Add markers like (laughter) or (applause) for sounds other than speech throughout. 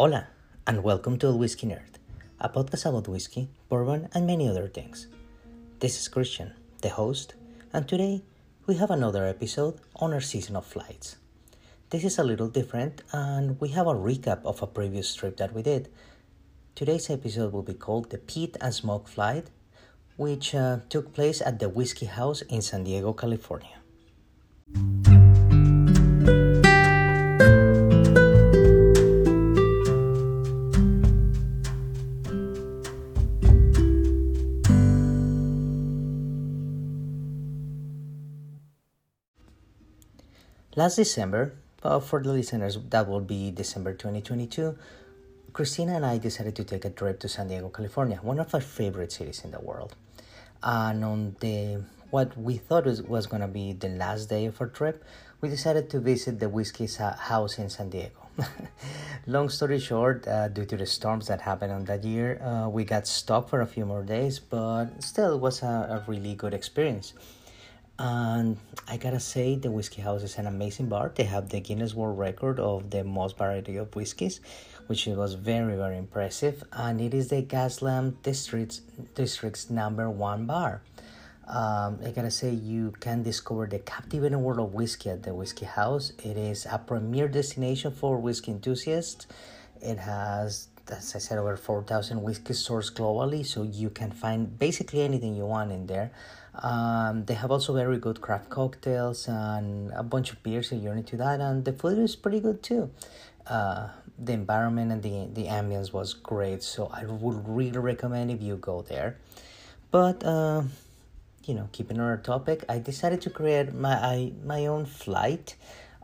Hola, and welcome to El Whiskey Nerd, a podcast about whiskey, bourbon, and many other things. This is Christian, the host, and today we have another episode on our season of flights. This is a little different, and we have a recap of a previous trip that we did. Today's episode will be called the Peat and Smoke Flight, which uh, took place at the Whiskey House in San Diego, California. Last December, uh, for the listeners, that will be December 2022, Christina and I decided to take a trip to San Diego, California, one of our favorite cities in the world. And on the what we thought was, was going to be the last day of our trip, we decided to visit the whiskey house in San Diego. (laughs) Long story short, uh, due to the storms that happened on that year, uh, we got stuck for a few more days, but still, it was a, a really good experience. And I gotta say, the Whiskey House is an amazing bar. They have the Guinness World Record of the most variety of whiskeys, which was very, very impressive. And it is the Gaslamp District's, District's number one bar. Um, I gotta say, you can discover the captivating world of whiskey at the Whiskey House. It is a premier destination for whiskey enthusiasts. It has, as I said, over 4,000 whiskey stores globally, so you can find basically anything you want in there. Um, they have also very good craft cocktails and a bunch of beers if you're into that, and the food is pretty good too. Uh, the environment and the the ambience was great, so I would really recommend if you go there. But uh, you know, keeping on our topic, I decided to create my my own flight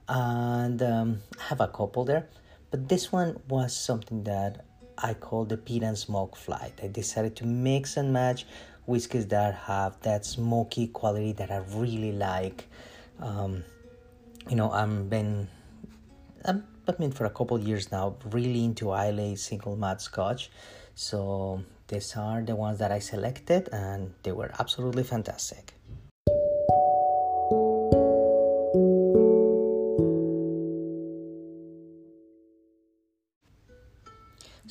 and um, have a couple there. But this one was something that I call the peat and smoke flight. I decided to mix and match whiskeys that have that smoky quality that I really like. Um, you know, I've been, I've been for a couple years now really into Islay single malt Scotch. So these are the ones that I selected, and they were absolutely fantastic.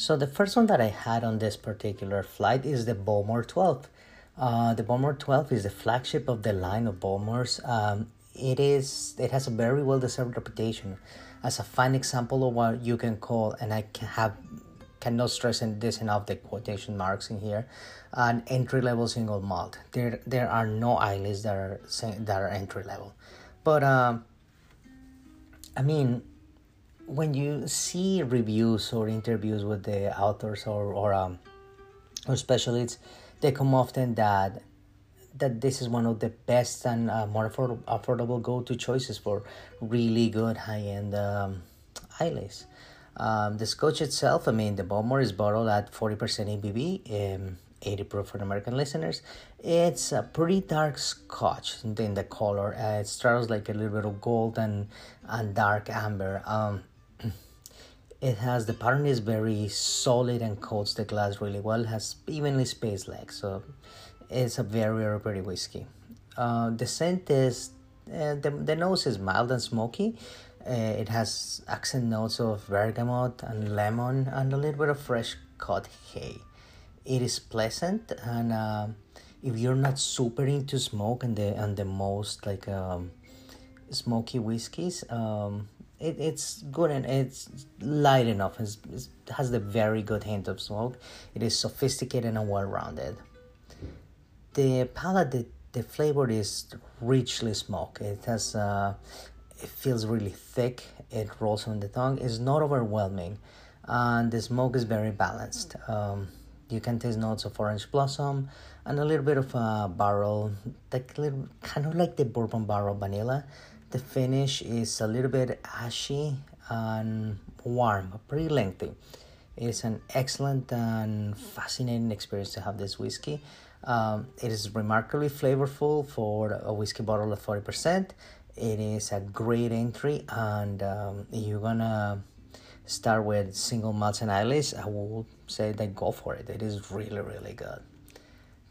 So the first one that I had on this particular flight is the Bowmore 12. Uh, the Bowmore 12 is the flagship of the line of Bowmores. Um, it is it has a very well deserved reputation as a fine example of what you can call, and I can have cannot stress this enough the quotation marks in here, an entry level single malt. There there are no Islays that are that are entry level, but um, I mean when you see reviews or interviews with the authors or or um or specialists they come often that that this is one of the best and uh, more affordable, affordable go-to choices for really good high-end um, Islays. Um, the scotch itself, I mean, the Bowmore is bottled at 40% ABV, um, 80 proof for American listeners. It's a pretty dark scotch in the color. Uh, it starts like a little bit of gold and, and dark amber. Um, it has the pattern is very solid and coats the glass really well. Has evenly spaced legs, so it's a very very pretty whiskey. Uh, the scent is uh, the the nose is mild and smoky. Uh, it has accent notes of bergamot and lemon and a little bit of fresh cut hay. It is pleasant and uh, if you're not super into smoke and the and the most like um, smoky whiskeys, um, it, it's good and it's light enough. It's, it has the very good hint of smoke. It is sophisticated and well rounded. The palate, the, the flavor is richly smoked. It has, uh, it feels really thick. It rolls on the tongue. It's not overwhelming, and the smoke is very balanced. Um, you can taste notes of orange blossom and a little bit of a barrel, like little, kind of like the bourbon barrel vanilla the finish is a little bit ashy and warm, pretty lengthy. It's an excellent and fascinating experience to have this whiskey. Um, it is remarkably flavorful for a whiskey bottle of 40%. It is a great entry, and um, you're gonna start with single malts and Islays, I will say that go for it. It is really, really good.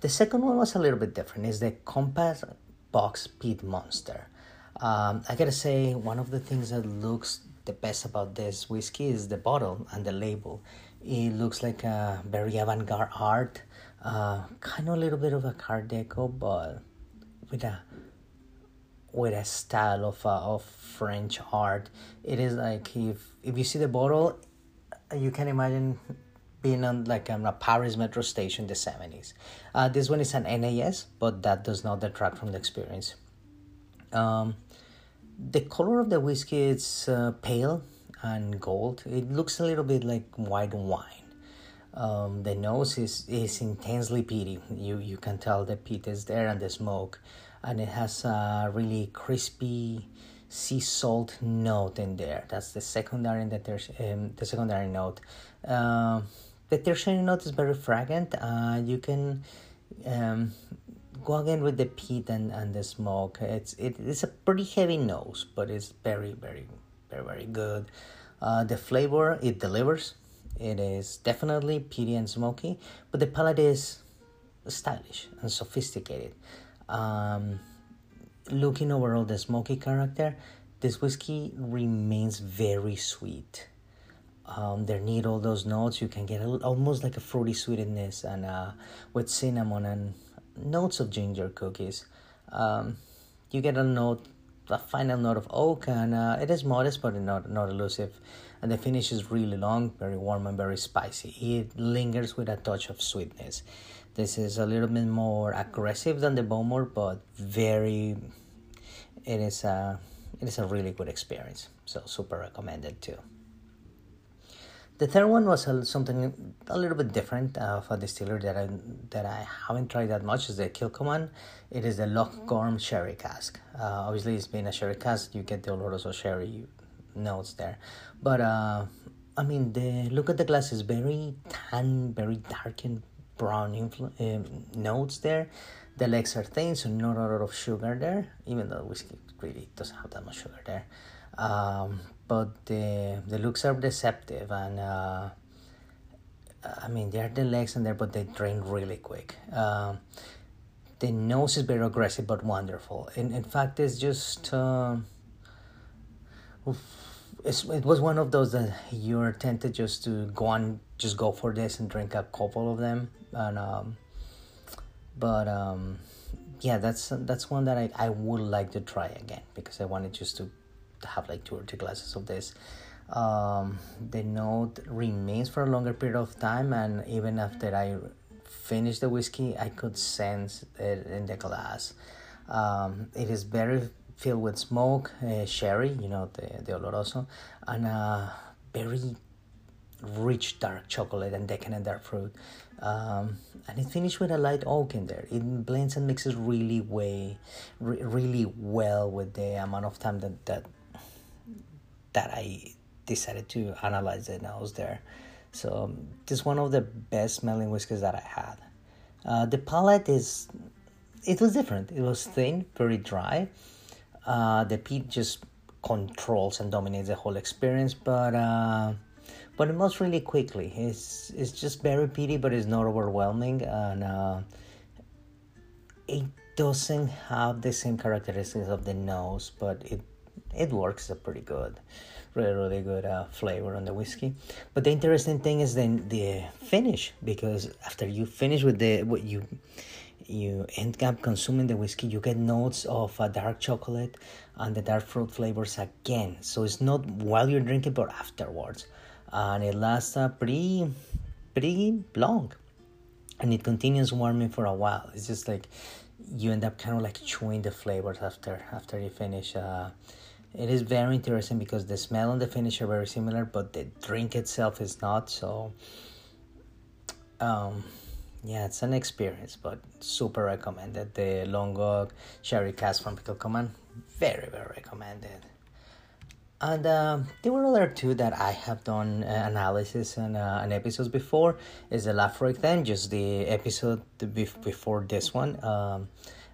The second one was a little bit different. It's the Compass Box Peat Monster. Um, I gotta say, one of the things that looks the best about this whiskey is the bottle and the label. It looks like a very avant-garde art, uh, kind of a little bit of a car deco, but with a with a style of uh, of French art. It is like if if you see the bottle, you can imagine being on like on a Paris metro station in the seventies. Uh, this one is an NAS, but that does not detract from the experience. Um, the color of the whiskey is uh, pale and gold. It looks a little bit like white wine. Um, the nose is, is intensely peaty. You you can tell the peat is there and the smoke, and it has a really crispy sea salt note in there. That's the secondary and the ter- um, the secondary note. Uh, the tertiary note is very fragrant. Uh, you can um, go again with the peat and, and the smoke. It's it, it's a pretty heavy nose, but it's very very very very good. Uh, the flavor it delivers. It is definitely peaty and smoky, but the palate is stylish and sophisticated. Um, looking overall the smoky character, this whiskey remains very sweet. Um, there need all those notes. You can get a, almost like a fruity sweetness and uh, with cinnamon and notes of ginger cookies. Um, you get a note, a final note of oak, and uh, it is modest but not not elusive. And the finish is really long, very warm, and very spicy. It lingers with a touch of sweetness. This is a little bit more aggressive than the Bowmore, but very. It is a it is a really good experience. So super recommended too. The third one was a, something a little bit different uh, for distiller that I that I haven't tried that much. Is the Kilchoman. It is the Loch Gorm sherry cask. Uh, obviously, it's been a sherry cask. You get the Oloroso sherry notes there, but uh, I mean, the look at the glass is very tan, very dark and brown um, notes there. The legs are thin, so not a lot of sugar there, even though whiskey really doesn't have that much sugar there. Um, but the the looks are deceptive and uh, I mean they are the legs in there, but they drain really quick. Um, the nose is very aggressive but wonderful. In in fact, it's just. Uh, it's, it was one of those that you're tempted just to go on, just go for this and drink a couple of them, and um, but um, yeah, that's that's one that I, I would like to try again because I wanted just to have like two or three glasses of this. Um, the note remains for a longer period of time, and even after I finished the whiskey, I could sense it in the glass. Um, it is very filled with smoke, uh, sherry, you know, the, the oloroso, and a very rich dark chocolate and decadent dark fruit. Um, and it finished with a light oak in there. It blends and mixes really way, re- really well with the amount of time that that that I decided to analyze the nose there. So um, this is one of the best smelling whiskeys that I had. Uh, the palate is, it was different. It was thin, very dry. Uh, the peat just controls and dominates the whole experience, but uh, but it moves really quickly. It's it's just very peaty, but it's not overwhelming, and uh, it doesn't have the same characteristics of the nose, but it it works a pretty good, really really good uh, flavor on the whiskey. But the interesting thing is then the finish because after you finish with the what you you end up consuming the whiskey, you get notes of a dark chocolate and the dark fruit flavors again. So it's not while you're drinking, but afterwards, and it lasts uh, pretty pretty long, and it continues warming for a while. It's just like you end up kind of like chewing the flavors after after you finish. Uh, it is very interesting because the smell and the finish are very similar, but the drink itself is not. So, um, yeah, it's an experience, but super recommended. The Loch Gorm Sherry Cask from Kilchoman, very, very recommended. And uh, there were other two that I have done uh, analysis and, uh, episodes before. Is the Laphroaig then, just the episode before this one. Um,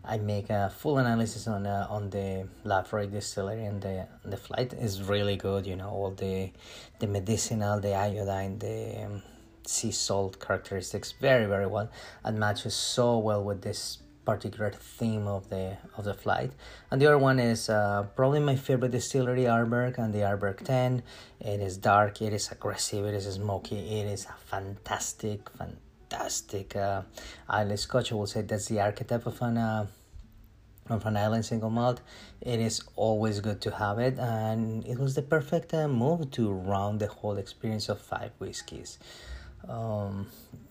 I make a full analysis on uh, on the Laphroaig distillery and the the flight is really good. You know all the the medicinal, the iodine, the um, sea salt characteristics very very well and matches so well with this particular theme of the of the flight. And the other one is uh, probably my favorite distillery, Ardbeg, and the Ardbeg 10. It is dark, it is aggressive, it is smoky, it is a fantastic, fantastic uh, Islay Scotch. I will say that's the archetype of an uh, of an Islay single malt. It is always good to have it, and it was the perfect uh, move to round the whole experience of five whiskeys. Um,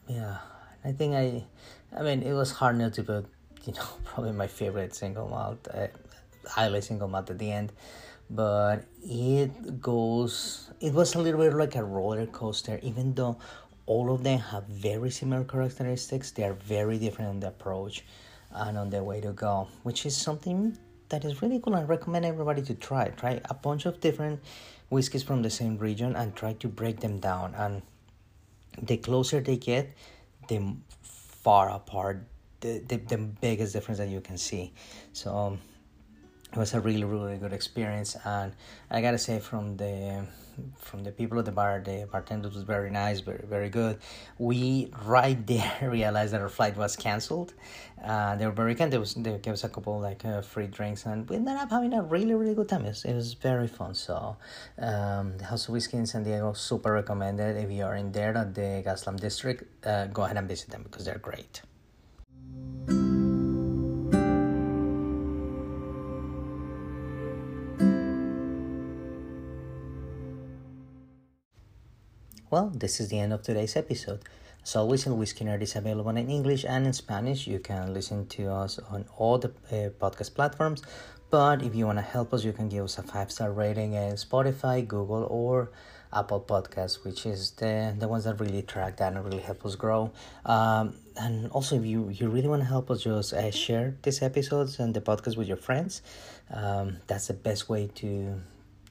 yeah, I think I, I mean, it was hard not to put, you know, (laughs) probably my favorite single malt, uh, Islay single malt at the end, but it goes. It was a little bit like a roller coaster, even though all of them have very similar characteristics. They are very different in the approach and on the way to go, which is something that is really cool. I recommend everybody to try. Try a bunch of different whiskeys from the same region and try to break them down. And the closer they get, the far apart, the, the, the biggest difference that you can see. So um, it was a really really good experience and i gotta say from the from the people at the bar the bartender was very nice very very good. We right (laughs) there realized that our flight was canceled. Uh, they were very kind. There was they gave us a couple like uh, free drinks and we ended up having a really really good time. It was, it was very fun. So um, house of whiskey in san diego super recommended. If you are in there at the gaslamp district uh, go ahead and visit them because they're great Well, this is the end of today's episode. As always, El Whiskey Nerd is available in English and in Spanish. You can listen to us on all the uh, podcast platforms. But if you want to help us, you can give us a five star rating in Spotify, Google, or Apple Podcasts, which is the the ones that really track that and really help us grow. Um, and also, if you you really want to help us, just uh, share these episodes and the podcast with your friends. Um, that's the best way to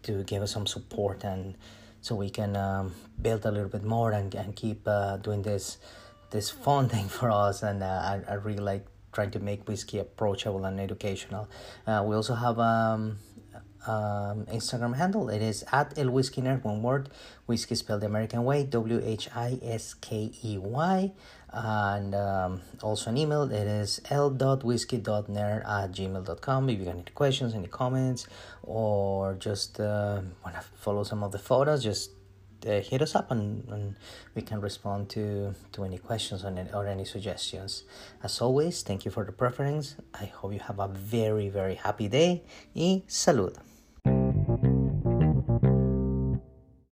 to give us some support and so we can um, build a little bit more and, and keep uh, doing this this fun (laughs) thing for us and uh, I, I really like trying to make whiskey approachable and educational uh, we also have um, um, Instagram handle. It is at El Whiskey Nerd, one word. Whiskey spelled the American way, W H I S K E Y. And um, also an email. It is l.whiskey.nerd at gmail.com. If you got any questions, any comments, or just uh, want to follow some of the photos, just uh, hit us up and, and we can respond to, to any questions or any, or any suggestions. As always, thank you for the preference. I hope you have a very, very happy day y salud.